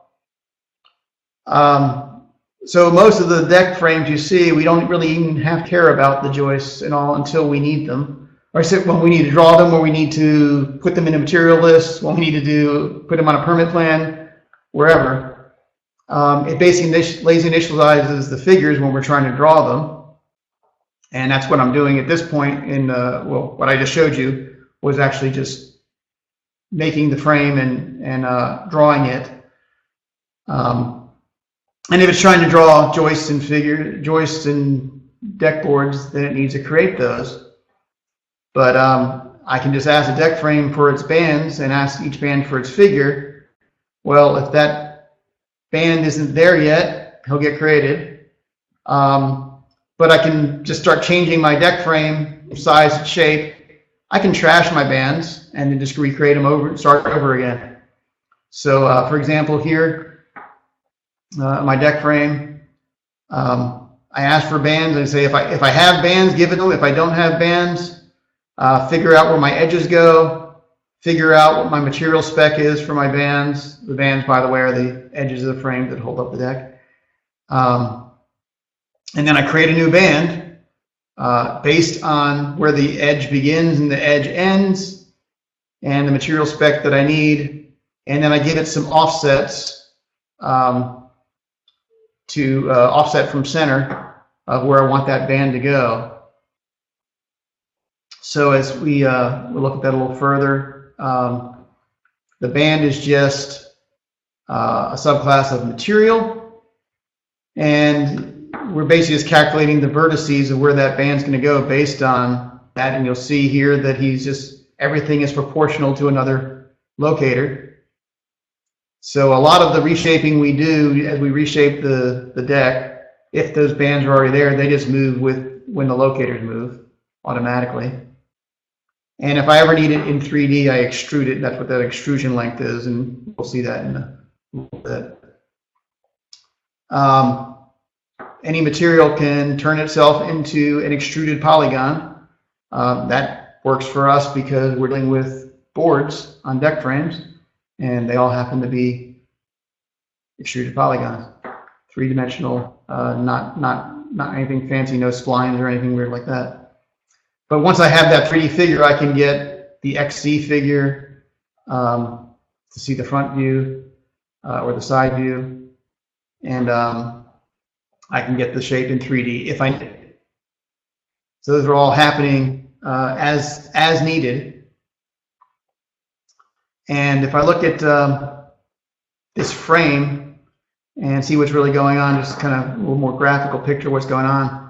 Speaker 2: them. Um, so most of the deck frames you see, we don't really even have care about the joists and all until we need them. Or when we need to draw them, or we need to put them in a material list, when we need to do put them on a permit plan, wherever. Um, it basically lazy initializes the figures when we're trying to draw them. And that's what I'm doing at this point in, well, what I just showed you was actually just making the frame and, and uh, drawing it. Um, and if it's trying to draw joists and figure, joists and deck boards, then it needs to create those. But um, I can just ask a deck frame for its bands and ask each band for its figure. Well, if that band isn't there yet. He'll get created. Um, but I can just start changing my deck frame, size, shape. I can trash my bands and then just recreate them over, and start over again. So, uh, for example, here, uh, my deck frame, um, I ask for bands and say if I if I have bands, give it them. If I don't have bands, uh, figure out where my edges go, figure out what my material spec is for my bands. The bands, by the way, are the edges of the frame that hold up the deck. Um, and then I create a new band uh, based on where the edge begins and the edge ends and the material spec that I need. And then I give it some offsets um, to uh, offset from center of where I want that band to go. So as we, uh, we look at that a little further, um, the band is just uh, a subclass of material, and we're basically just calculating the vertices of where that band's going to go based on that. And you'll see here that he's just everything is proportional to another locator. So a lot of the reshaping we do as we reshape the, the deck, if those bands are already there, they just move with when the locators move automatically. And if I ever need it in 3D, I extrude it. That's what that extrusion length is, and we'll see that in a little bit. Um, any material can turn itself into an extruded polygon. Uh, that works for us because we're dealing with boards on deck frames, and they all happen to be extruded polygons, three-dimensional, uh, not not not anything fancy, no splines or anything weird like that. But once I have that 3D figure, I can get the XZ figure um, to see the front view uh, or the side view. And um, I can get the shape in 3D if I need it. So those are all happening uh, as, as needed. And if I look at um, this frame and see what's really going on, just kind of a little more graphical picture of what's going on.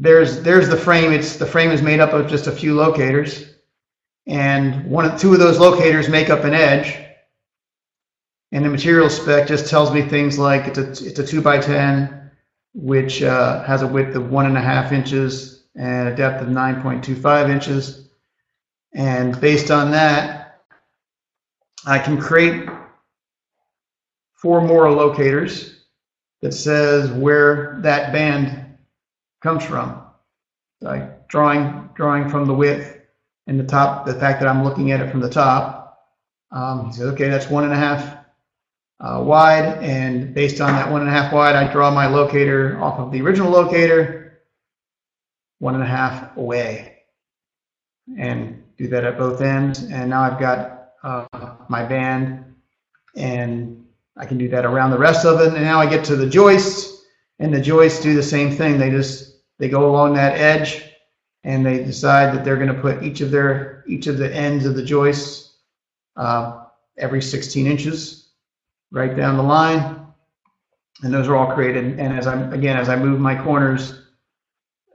Speaker 2: There's, there's the frame. It's, the frame is made up of just a few locators. And one of, two of those locators make up an edge. And the material spec just tells me things like it's a, it's a 2 by 10 which uh, has a width of one and a half inches and a depth of 9.25 inches. And based on that, I can create four more locators that says where that band comes from. Like drawing, drawing from the width and the top, the fact that I'm looking at it from the top. Um, says, okay, that's one and a half uh, wide, and based on that one and a half wide, I draw my locator off of the original locator, one and a half away, and do that at both ends. And now I've got uh, my band, and I can do that around the rest of it. And now I get to the joists, and the joists do the same thing. They just they go along that edge, and they decide that they're going to put each of their each of the ends of the joists uh, every 16 inches right down the line. And those are all created. And as I'm, again, as I move my corners,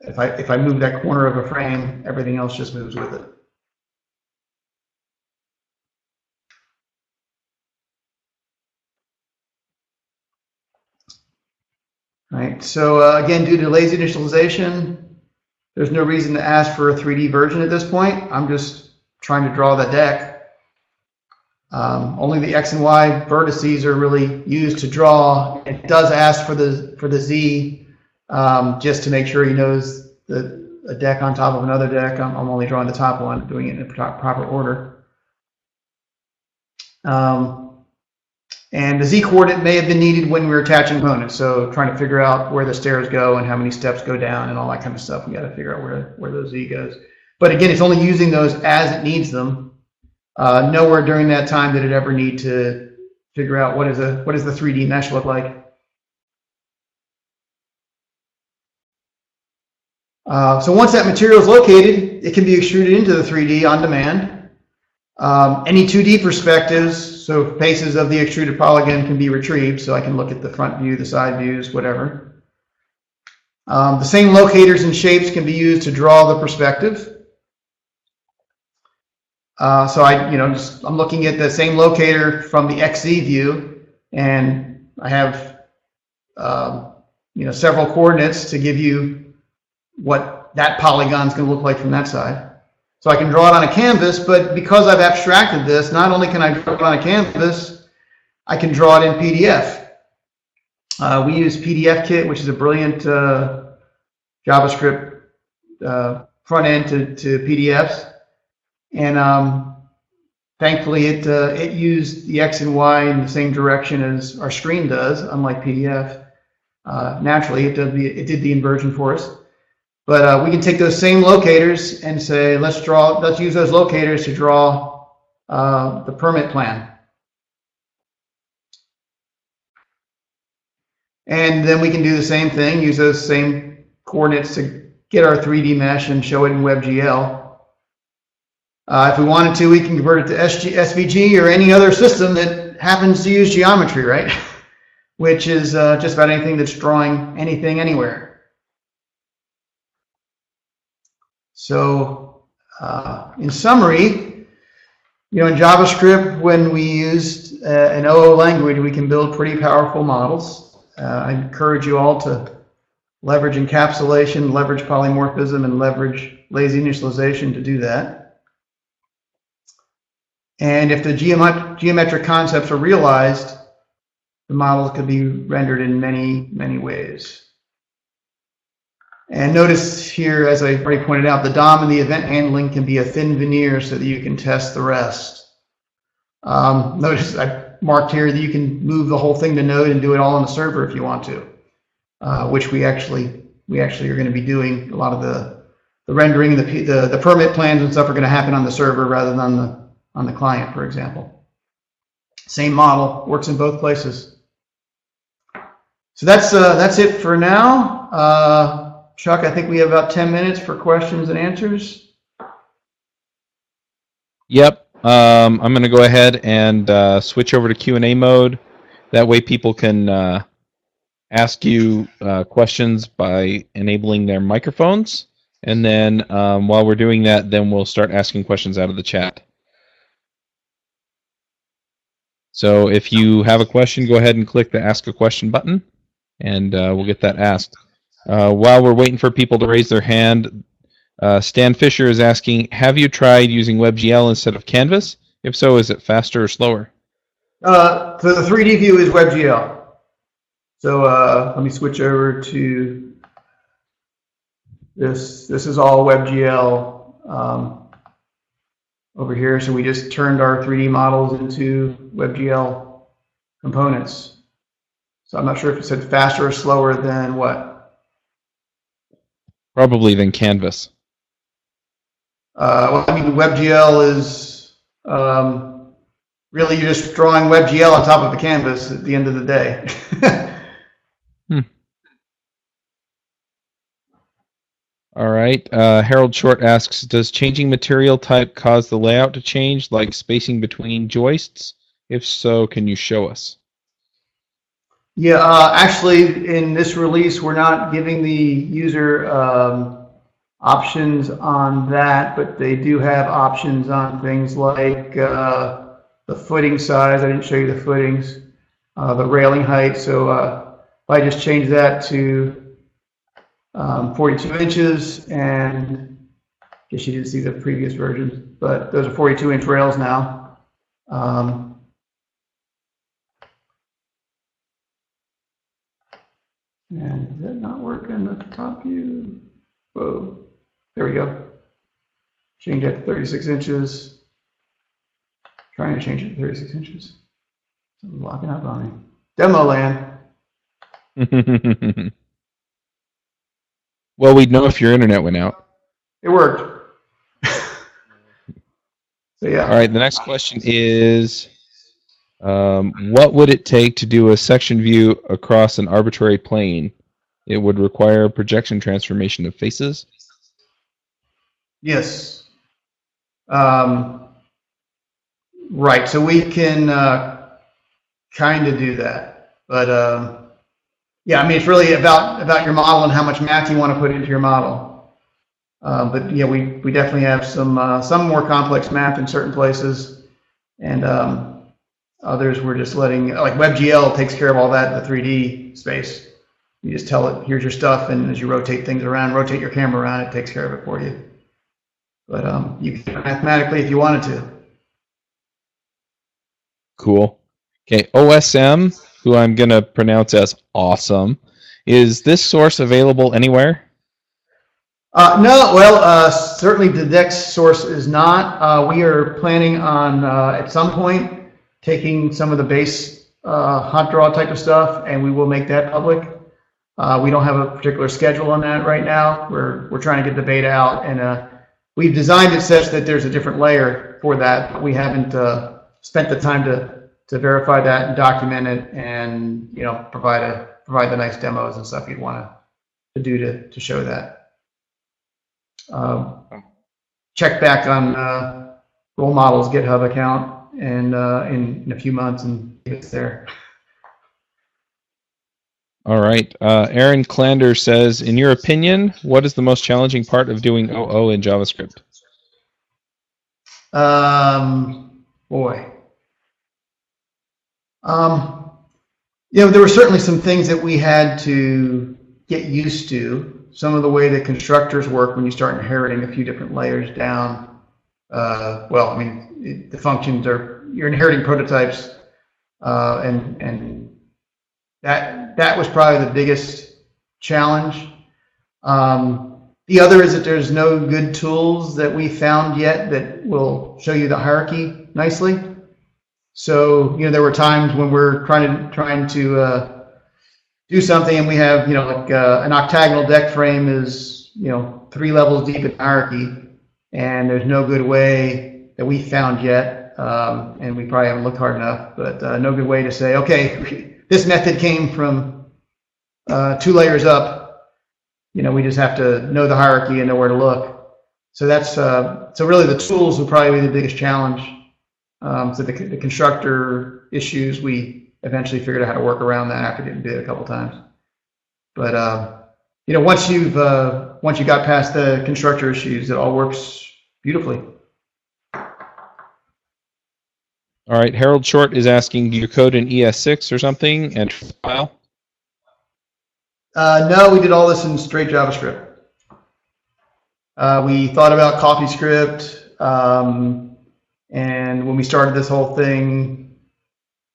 Speaker 2: if I, if I move that corner of a frame, everything else just moves with it. Right, so uh, again, due to lazy initialization, there's no reason to ask for a 3D version at this point. I'm just trying to draw the deck. Um, only the X and Y vertices are really used to draw. It does ask for the for the Z um, just to make sure he knows the a deck on top of another deck. I'm, I'm only drawing the top one, doing it in proper order. Um, and the Z coordinate may have been needed when we were attaching components. So trying to figure out where the stairs go and how many steps go down and all that kind of stuff. We got to figure out where, where those Z goes. But again, it's only using those as it needs them. Uh, nowhere during that time did it ever need to figure out what is a what does the 3D mesh look like. Uh, so once that material is located, it can be extruded into the 3D on demand. Um, any 2D perspectives, so faces of the extruded polygon can be retrieved, so I can look at the front view, the side views, whatever. Um, the same locators and shapes can be used to draw the perspective. Uh, so I, you know, just I'm looking at the same locator from the XZ view, and I have, um, you know, several coordinates to give you what that polygon is going to look like from that side. So I can draw it on a canvas, but because I've abstracted this, not only can I draw it on a canvas, I can draw it in PDF. Uh, we use PDF Kit, which is a brilliant uh, JavaScript uh, front end to, to PDFs. And um, thankfully, it uh, it used the X and Y in the same direction as our screen does, unlike PDF. Uh, naturally, it did, the, it did the inversion for us. But uh, we can take those same locators and say, let's draw, let's use those locators to draw uh, the permit plan. And then we can do the same thing, use those same coordinates to get our 3D mesh and show it in WebGL. Uh, if we wanted to, we can convert it to SG, SVG or any other system that happens to use geometry, right? [laughs] Which is uh, just about anything that's drawing anything anywhere. So, uh, in summary, you know, in JavaScript, when we used uh, an OO language, we can build pretty powerful models. Uh, I encourage you all to leverage encapsulation, leverage polymorphism, and leverage lazy initialization to do that. And if the geomet geometric concepts are realized, the model could be rendered in many, many ways. And notice here, as I already pointed out, the DOM and the event handling can be a thin veneer so that you can test the rest. Um, notice I marked here that you can move the whole thing to Node and do it all on the server if you want to, uh, which we actually we actually are going to be doing. A lot of the the rendering, the, the the permit plans and stuff are going to happen on the server rather than the on the client, for example. Same model, works in both places. So that's, uh, that's it for now. Uh, Chuck, I think we have about 10 minutes for questions and answers.
Speaker 1: Yep. Um, I'm going to go ahead and uh, switch over to Q&A mode. That way people can uh, ask you uh, questions by enabling their microphones. And then um, while we're doing that, then we'll start asking questions out of the chat. So if you have a question, go ahead and click the Ask a Question button, and uh, we'll get that asked. Uh, while we're waiting for people to raise their hand, uh, Stan Fisher is asking, have you tried using WebGL instead of Canvas? If so, is it faster or slower?
Speaker 2: Uh, so the 3D view is WebGL. So uh, let me switch over to this. This is all WebGL um, over here. So we just turned our 3D models into WebGL components. So I'm not sure if it said faster or slower than what.
Speaker 1: Probably than Canvas.
Speaker 2: Uh, well, I mean, WebGL is um, really you're just drawing WebGL on top of the canvas at the end of the day. [laughs]
Speaker 1: hmm. All right. Uh, Harold Short asks, does changing material type cause the layout to change, like spacing between joists? If so, can you show us?
Speaker 2: Yeah, uh, actually, in this release, we're not giving the user um, options on that, but they do have options on things like uh, the footing size. I didn't show you the footings, uh, the railing height. So uh, if I just change that to um, 42 inches, and I guess you didn't see the previous versions, but those are 42 inch rails now. Um, and is that not work in the top view? Whoa. There we go. Change it to 36 inches. Trying to change it to 36 inches. Something's locking up on me. Demo land. [laughs]
Speaker 1: well, we'd know if your internet went out.
Speaker 2: It worked. [laughs] so yeah.
Speaker 1: All right. The next question is, um, what would it take to do a section view across an arbitrary plane? It would require projection transformation of faces.
Speaker 2: Yes. Um, right. So we can uh, kind of do that, but um, yeah, I mean it's really about about your model and how much math you want to put into your model. Uh, but yeah, we we definitely have some uh, some more complex math in certain places, and um, others we're just letting like WebGL takes care of all that in the 3D space. You just tell it, here's your stuff, and as you rotate things around, rotate your camera around, it takes care of it for you. But um, you can mathematically if you wanted to.
Speaker 1: Cool. Okay, OSM, who I'm going to pronounce as awesome, is this source available anywhere?
Speaker 2: Uh, no, well, uh, certainly the Dex source is not. Uh, we are planning on, uh, at some point, taking some of the base uh, HotDraw type of stuff, and we will make that public. Uh, we don't have a particular schedule on that right now. We're, we're trying to get the beta out, and we've designed it such that there's a different layer for that. We haven't uh, spent the time to to verify that and document it, and you know provide a provide the nice demos and stuff you'd want to, to do to to show that. Um, check back on uh, RoleModel's GitHub account and uh, in, in a few months and it's there.
Speaker 1: All right. Uh, Aaron Klander says, in your opinion, what is the most challenging part of doing OO in JavaScript?
Speaker 2: Um, boy. Um, you know, there were certainly some things that we had to get used to. Some of the way that constructors work when you start inheriting a few different layers down. Uh, well, I mean, the functions are you're inheriting prototypes, uh, and and that that was probably the biggest challenge. Um, the other is that there's no good tools that we found yet that will show you the hierarchy nicely. So you know there were times when we're trying to trying to uh, do something and we have you know like uh, an octagonal deck frame is you know three levels deep in hierarchy and there's no good way that we found yet um, and we probably haven't looked hard enough but uh, no good way to say okay [laughs] this method came from uh, two layers up, you know, we just have to know the hierarchy and know where to look. So that's uh, so really the tools will probably be the biggest challenge. Um, so the, the constructor issues, we eventually figured out how to work around that after getting bit a couple times. But uh, you know, once you've uh, once you got past the constructor issues, it all works beautifully.
Speaker 1: All right, Harold Short is asking, do you code in ES6 or something and file?
Speaker 2: Uh, no, we did all this in straight JavaScript. Uh, we thought about CoffeeScript, um, and when we started this whole thing,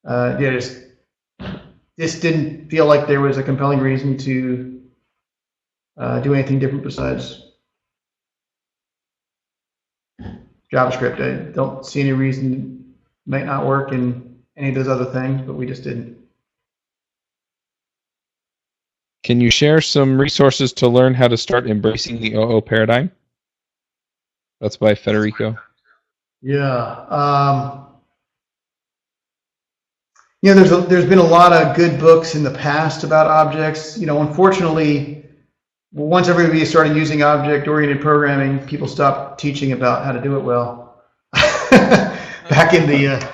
Speaker 2: uh, yeah, just this didn't feel like there was a compelling reason to uh, do anything different besides JavaScript. I don't see any reason might not work in any of those other things, but we just didn't.
Speaker 1: Can you share some resources to learn how to start embracing the OO paradigm? That's by Federico.
Speaker 2: Yeah. Um, you know, there's a, there's been a lot of good books in the past about objects. You know, unfortunately, once everybody started using object-oriented programming, people stopped teaching about how to do it well. [laughs] Back in the uh,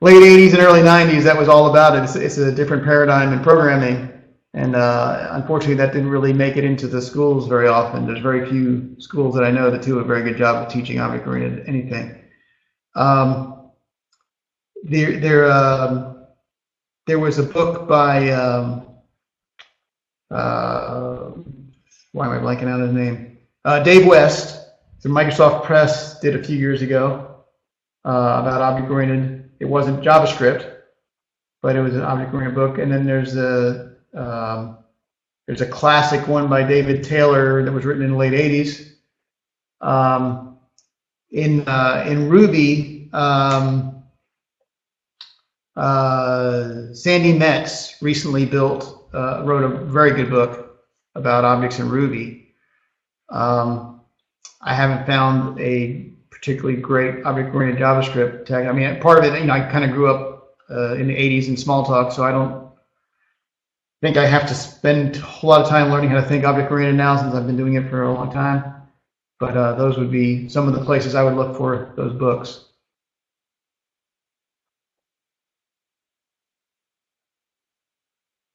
Speaker 2: late 80s and early 90s, that was all about it. It's, it's a different paradigm in programming. And uh, unfortunately, that didn't really make it into the schools very often. There's very few schools that I know that do a very good job of teaching object-oriented anything. Um, there, there, um, there was a book by, um, uh, why am I blanking out his name? Uh, Dave West, the Microsoft Press did a few years ago uh, about object-oriented. It wasn't JavaScript, but it was an object-oriented book. And then there's a um, there's a classic one by David Taylor that was written in the late 80s. Um, in uh, in Ruby, um, uh, Sandi Metz recently built uh, wrote a very good book about objects in Ruby. Um, I haven't found a particularly great object-oriented JavaScript tag. I mean, part of it, you know, I kind of grew up uh, in the 80s in Smalltalk, so I don't think I have to spend a whole lot of time learning how to think object-oriented now since I've been doing it for a long time. But uh, those would be some of the places I would look for those books.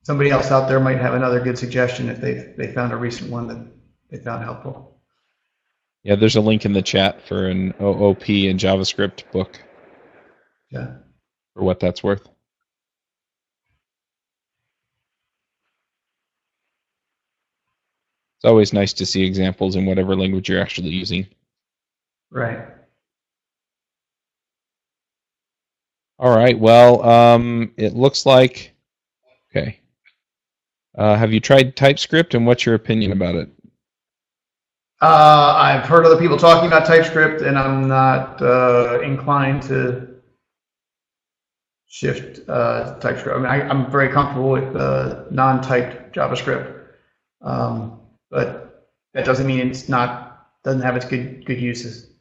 Speaker 2: Somebody else out there might have another good suggestion if they they found a recent one that they found helpful.
Speaker 1: Yeah, there's a link in the chat for an OOP and JavaScript book.
Speaker 2: Yeah.
Speaker 1: For what that's worth. It's always nice to see examples in whatever language you're actually using.
Speaker 2: Right.
Speaker 1: All right. Well, um, it looks like. Okay. Uh, have you tried TypeScript, and what's your opinion about it?
Speaker 2: Uh, I've heard other people talking about TypeScript, and I'm not uh, inclined to shift uh, TypeScript. I mean, I, am very comfortable with uh, non-typed JavaScript. Um, but that doesn't mean it's not doesn't have its good good uses.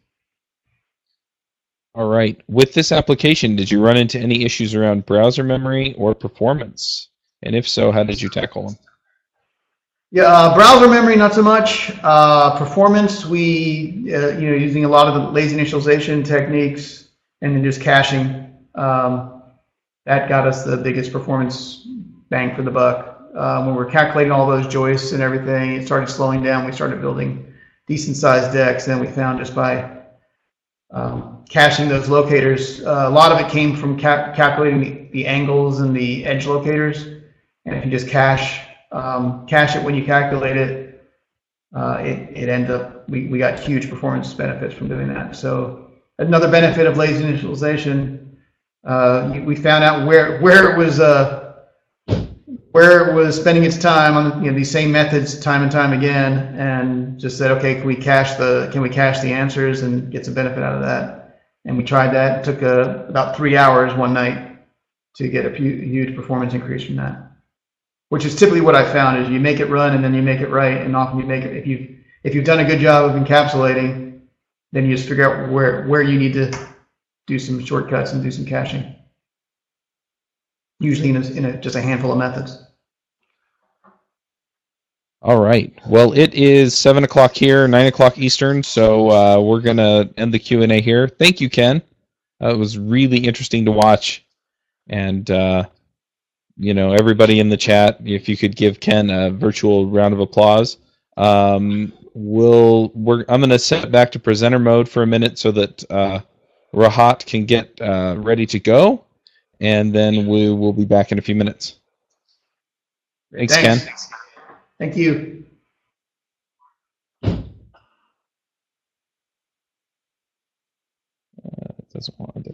Speaker 1: All right. With this application, did you run into any issues around browser memory or performance? And if so, how did you tackle them?
Speaker 2: Yeah, uh, browser memory not so much. Uh, performance, we uh, you know using a lot of the lazy initialization techniques and then just caching. Um, that got us the biggest performance bang for the buck uh, when we are calculating all those joists and everything, it started slowing down. We started building decent sized decks. And then we found just by um, caching those locators, uh, a lot of it came from ca calculating the, the, angles and the edge locators. And if you just cache, um, cache it when you calculate it, uh, it, it ended up, we, we got huge performance benefits from doing that. So another benefit of lazy initialization, uh, we found out where, where it was uh, where it was spending its time on you know these same methods time and time again, and just said, okay, can we cache the can we cache the answers and get some benefit out of that? And we tried that. It took uh, about three hours one night to get a huge performance increase from that. Which is typically what I found is you make it run and then you make it right, and often you make it if you if you've done a good job of encapsulating, then you just figure out where where you need to do some shortcuts and do some caching. Usually in, a, in a, just a handful of methods.
Speaker 1: All right. Well, it is seven o'clock here, nine o'clock Eastern. So uh, we're gonna end the Q and A here. Thank you, Ken. Uh, it was really interesting to watch, and uh, you know everybody in the chat. If you could give Ken a virtual round of applause. Um, we'll we're I'm gonna set back to presenter mode for a minute so that uh, Rahat can get uh, ready to go, and then we will be back in a few minutes. Thanks, Ken.
Speaker 2: Thank you.
Speaker 1: It doesn't want to.